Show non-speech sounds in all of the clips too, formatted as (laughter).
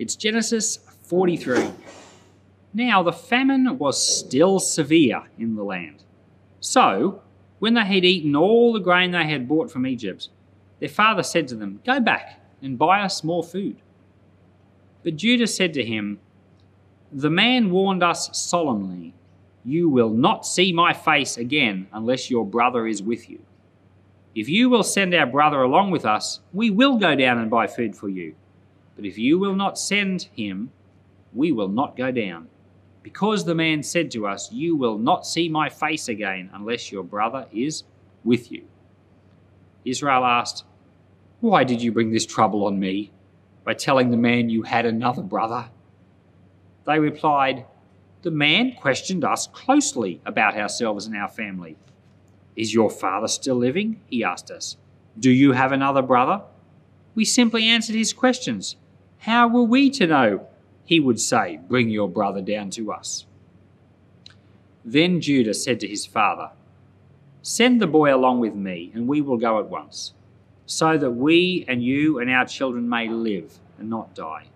It's Genesis 43. Now the famine was still severe in the land. So, when they had eaten all the grain they had brought from Egypt, their father said to them, Go back and buy us more food. But Judah said to him, The man warned us solemnly, You will not see my face again unless your brother is with you. If you will send our brother along with us, we will go down and buy food for you. But if you will not send him, we will not go down. Because the man said to us, You will not see my face again unless your brother is with you. Israel asked, Why did you bring this trouble on me by telling the man you had another brother? They replied, The man questioned us closely about ourselves and our family. Is your father still living? He asked us. Do you have another brother? We simply answered his questions. How were we to know? He would say, Bring your brother down to us. Then Judah said to his father, Send the boy along with me, and we will go at once, so that we and you and our children may live and not die.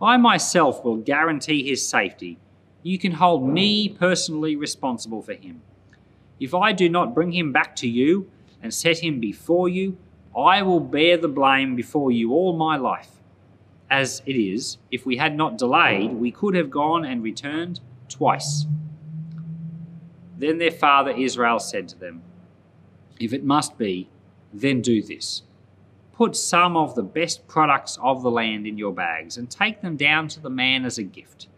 I myself will guarantee his safety. You can hold me personally responsible for him. If I do not bring him back to you and set him before you, I will bear the blame before you all my life. As it is, if we had not delayed, we could have gone and returned twice. Then their father Israel said to them, If it must be, then do this. Put some of the best products of the land in your bags and take them down to the man as a gift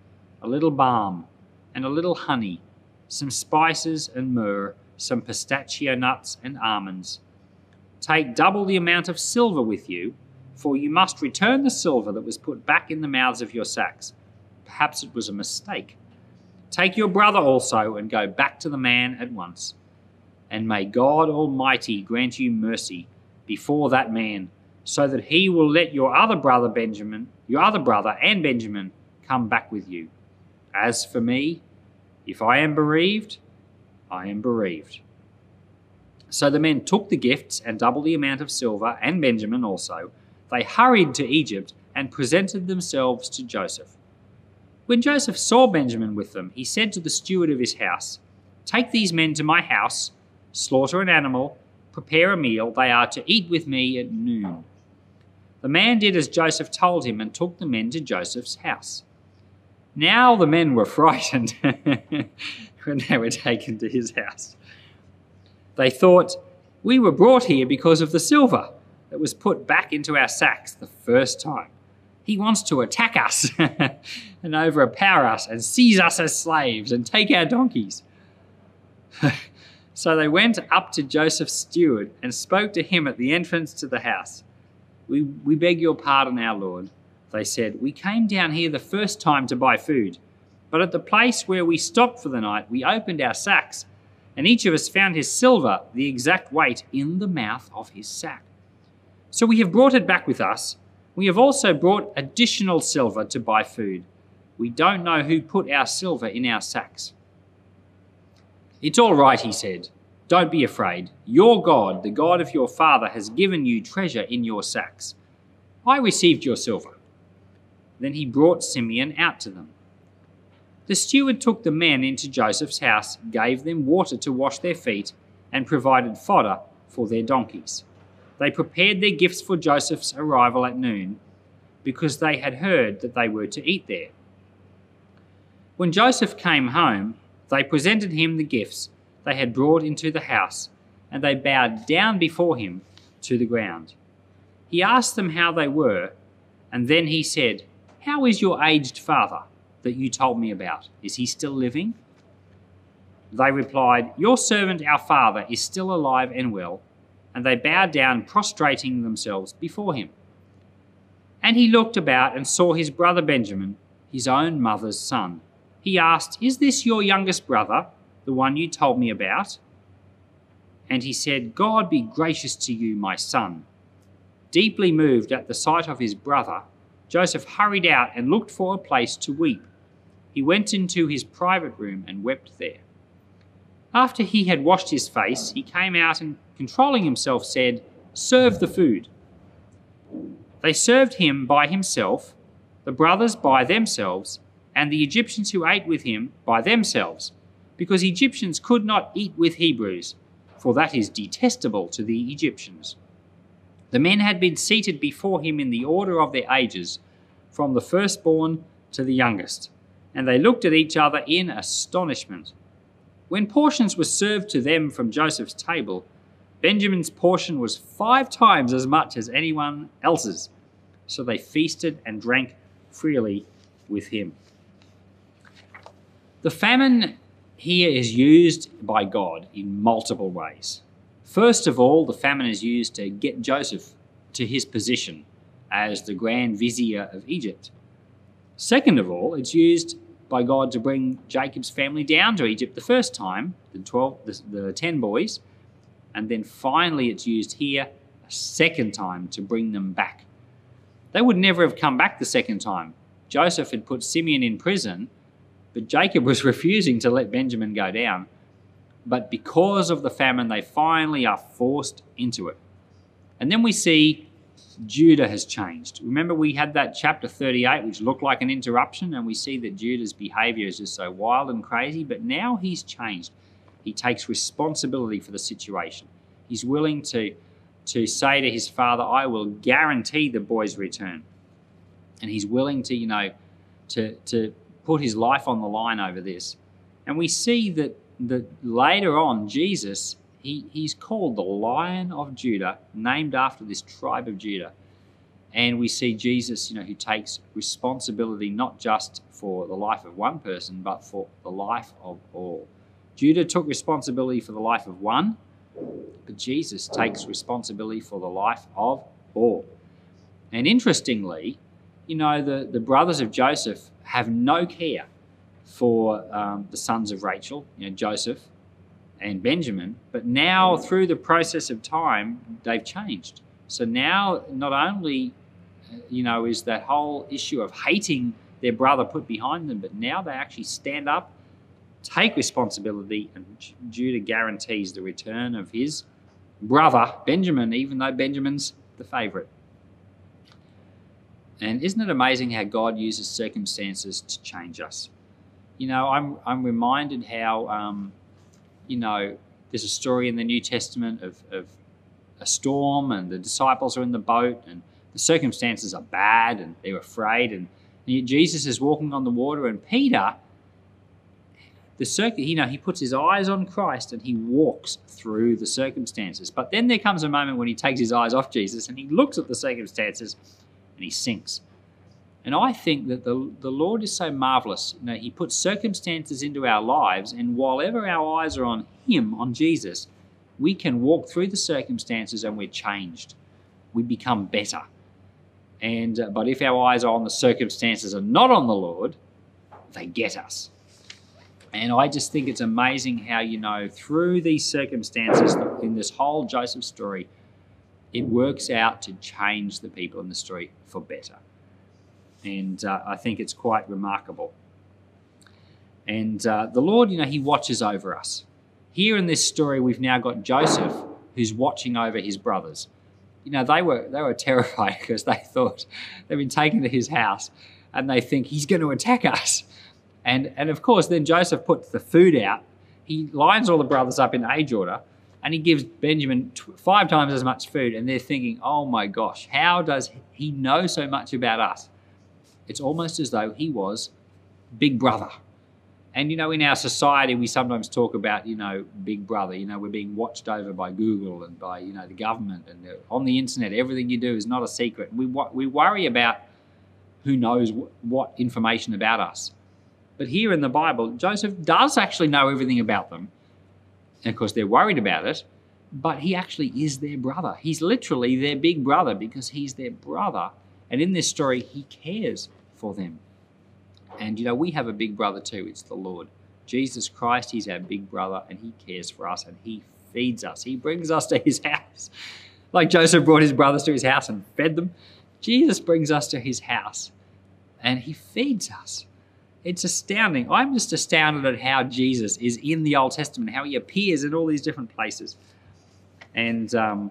a little balm and a little honey some spices and myrrh, some pistachio nuts and almonds. Take double the amount of silver with you, for you must return the silver that was put back in the mouths of your sacks. Perhaps it was a mistake. Take your brother also and go back to the man at once. And may God Almighty grant you mercy before that man, so that he will let your other brother Benjamin, your other brother and Benjamin, come back with you. As for me, if I am bereaved, I am bereaved. So the men took the gifts and double the amount of silver, and Benjamin also. They hurried to Egypt and presented themselves to Joseph. When Joseph saw Benjamin with them, he said to the steward of his house, Take these men to my house, slaughter an animal, prepare a meal. They are to eat with me at noon. The man did as Joseph told him and took the men to Joseph's house. Now the men were (laughs) frightened (laughs) when they were taken to his house. They thought, We were brought here because of the silver that was put back into our sacks the first time. He wants to attack us (laughs) and overpower us and seize us as slaves and take our donkeys. (laughs) so they went up to Joseph's steward and spoke to him at the entrance to the house. We, we beg your pardon, our Lord they said, We came down here the first time to buy food, but at the place where we stopped for the night, we opened our sacks, and each of us found his silver, the exact weight, in the mouth of his sack. So we have brought it back with us. We have also brought additional silver to buy food. We don't know who put our silver in our sacks. It's all right, he said. Don't be afraid. Your God, the God of your father, has given you treasure in your sacks. I received your silver. Then he brought Simeon out to them. The steward took the men into Joseph's house, gave them water to wash their feet, and provided fodder for their donkeys. They prepared their gifts for Joseph's arrival at noon, because they had heard that they were to eat there. When Joseph came home, they presented him the gifts they had brought into the house, and they bowed down before him to the ground. He asked them how they were, and then he said, how is your aged father that you told me about? Is he still living? They replied, Your servant, our father, is still alive and well. And they bowed down, prostrating themselves before him. And he looked about and saw his brother Benjamin, his own mother's son. He asked, Is this your youngest brother, the one you told me about? And he said, God be gracious to you, my son. Deeply moved at the sight of his brother, Joseph hurried out and looked for a place to weep. He went into his private room and wept there. After he had washed his face, he came out and, controlling himself, said, Serve the food. They served him by himself, the brothers by themselves, and the Egyptians who ate with him by themselves, because Egyptians could not eat with Hebrews, for that is detestable to the Egyptians. The men had been seated before him in the order of their ages, from the firstborn to the youngest, and they looked at each other in astonishment. When portions were served to them from Joseph's table, Benjamin's portion was five times as much as anyone else's. So they feasted and drank freely with him. The famine here is used by God in multiple ways. First of all, the famine is used to get Joseph to his position as the grand vizier of Egypt. Second of all, it's used by God to bring Jacob's family down to Egypt the first time, the 12 the, the 10 boys, and then finally it's used here a second time to bring them back. They would never have come back the second time. Joseph had put Simeon in prison, but Jacob was (laughs) refusing to let Benjamin go down. But because of the famine, they finally are forced into it. And then we see Judah has changed. Remember, we had that chapter 38, which looked like an interruption, and we see that Judah's behavior is just so wild and crazy, but now he's changed. He takes responsibility for the situation. He's willing to, to say to his father, I will guarantee the boy's return. And he's willing to, you know, to, to put his life on the line over this. And we see that, that later on, Jesus, he, he's called the Lion of Judah, named after this tribe of Judah. And we see Jesus, you know, who takes responsibility not just for the life of one person, but for the life of all. Judah took responsibility for the life of one, but Jesus takes responsibility for the life of all. And interestingly, you know, the, the brothers of Joseph have no care for um, the sons of Rachel, you know, Joseph and Benjamin, but now through the process of time, they've changed. So now, not only, you know, is that whole issue of hating their brother put behind them, but now they actually stand up take responsibility, and Judah guarantees the return of his brother, Benjamin, even though Benjamin's the favorite. And isn't it amazing how God uses circumstances to change us? You know, I'm, I'm reminded how, um, you know, there's a story in the New Testament of, of a storm, and the disciples are in the boat, and the circumstances are bad, and they're afraid, and, and Jesus is walking on the water, and Peter the circuit, you know, he puts his eyes on Christ and he walks through the circumstances. But then there comes a moment when he takes his eyes off Jesus and he looks at the circumstances and he sinks. And I think that the, the Lord is so marvelous. You know, he puts circumstances into our lives, and while ever our eyes are on Him, on Jesus, we can walk through the circumstances and we're changed. We become better. And uh, but if our eyes are on the circumstances and not on the Lord, they get us. And I just think it's amazing how, you know, through these circumstances in this whole Joseph story, it works out to change the people in the story for better. And uh, I think it's quite remarkable. And uh, the Lord, you know, He watches over us. Here in this story, we've now got Joseph who's watching over his brothers. You know, they were they were (laughs) terrified because they thought they've been taken to his house and they think he's going to attack us. And, and of course, then Joseph puts the food out. He lines all the brothers up in age order and he gives Benjamin five times as much food. And they're thinking, oh my gosh, how does he know so much about us? It's almost as though he was big brother. And you know, in our society, we sometimes talk about you know Big Brother. You know, we're being watched over by Google and by you know the government and uh, on the internet. Everything you do is not a secret. We we worry about who knows what information about us. But here in the Bible, Joseph does actually know everything about them. And of course, they're worried about it, but he actually is their brother. He's literally their big brother because he's their brother. And in this story, he cares for them. And you know, we have a big brother too, it's the Lord. Jesus Christ, he's our big brother, and he cares for us and he feeds us. He brings us to his (laughs) house. Like Joseph brought his brothers to his house and fed them, Jesus brings us to his house and he feeds us it's astounding. I'm just astounded at how Jesus is in the Old Testament, how he appears in all these different places. And um,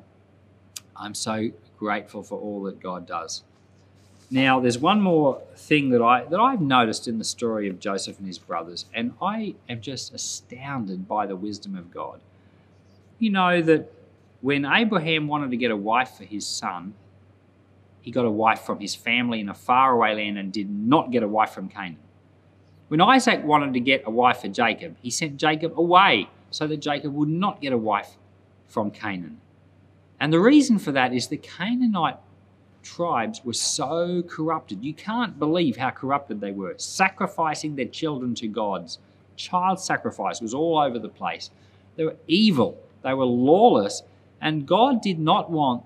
I'm so grateful for all that God does. Now, there's one more thing that I that I've noticed in the story of Joseph and his brothers, and I am just astounded by the wisdom of God. You know that when Abraham wanted to get a wife for his son, he got a wife from his family in a faraway land and did not get a wife from Canaan. When Isaac wanted to get a wife for Jacob, he sent Jacob away so that Jacob would not get a wife from Canaan. And the reason for that is the Canaanite tribes were so corrupted. You can't believe how corrupted they were, sacrificing their children to gods. Child sacrifice was all over the place. They were evil, they were lawless, and God did not want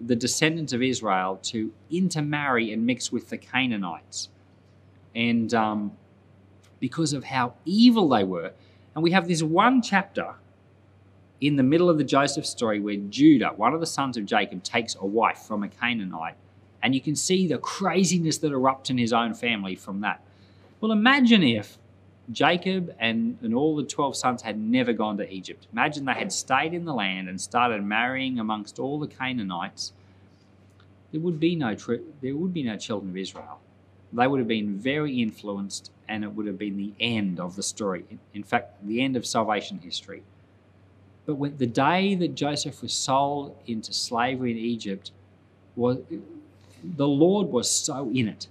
the descendants of Israel to intermarry and mix with the Canaanites. And um, because of how evil they were, and we have this one chapter in the middle of the Joseph story where Judah, one of the sons of Jacob, takes a wife from a Canaanite. And you can see the craziness that erupts in his own family from that. Well, imagine if Jacob and, and all the 12 sons had never gone to Egypt. Imagine they had stayed in the land and started marrying amongst all the Canaanites. There would be no, there would be no children of Israel. They would have been very influenced, and it would have been the end of the story. In fact, the end of salvation history. But when the day that Joseph was sold into slavery in Egypt, was the Lord was so in it.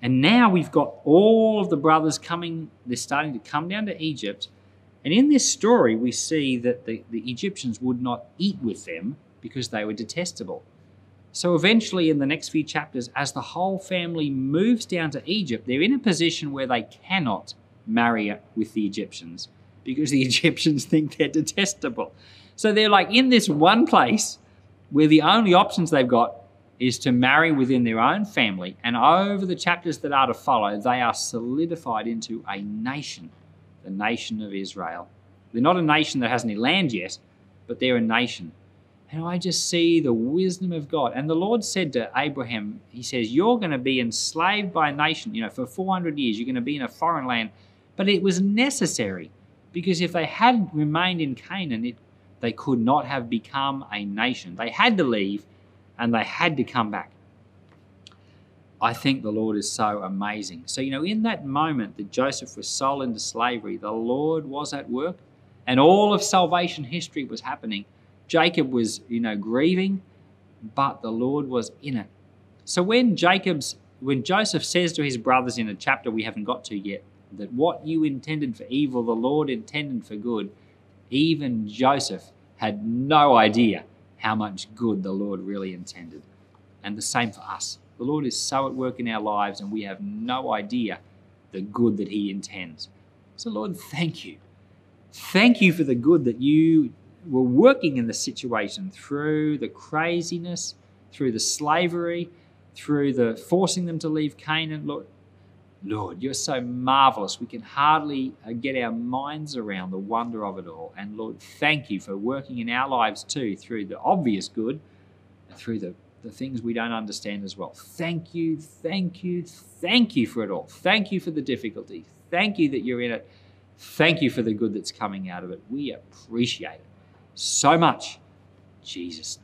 And now we've got all of the brothers coming, they're starting to come down to Egypt. And in this story, we see that the, the Egyptians would not eat with them because they were detestable. So eventually, in the next few chapters, as the whole family moves down to Egypt, they're in a position where they cannot marry with the Egyptians because the (laughs) Egyptians think they're detestable. So they're like in this one place where the only options they've got is to marry within their own family. And over the chapters that are to follow, they are solidified into a nation, the nation of Israel. They're not a nation that has any land yet, but they're a nation. And I just see the wisdom of God. And the Lord said to Abraham, He says, You're going to be enslaved by a nation, you know, for 400 years. You're going to be in a foreign land. But it was necessary because if they had remained in Canaan, it, they could not have become a nation. They had to leave and they had to come back. I think the Lord is so amazing. So, you know, in that moment that Joseph was sold into slavery, the Lord was at work and all of salvation history was happening. Jacob was, you know, grieving, but the Lord was in it. So when Jacob's when Joseph says to his brothers in a chapter we haven't got to yet, that what you intended for evil, the Lord intended for good. Even Joseph had no idea how much good the Lord really intended. And the same for us. The Lord is so at work in our lives, and we have no idea the good that He intends. So, Lord, thank you. Thank you for the good that you were working in the situation through the craziness, through the slavery, through the forcing them to leave Canaan. Lord, Lord, you're so marvelous. We can hardly uh, get our minds around the wonder of it all. And Lord, thank you for working in our lives too through the obvious good and through the, the things we don't understand as well. Thank you, thank you, thank you for it all. Thank you for the difficulty. Thank you that you're in it. Thank you for the good that's coming out of it. We appreciate it so much. Jesus'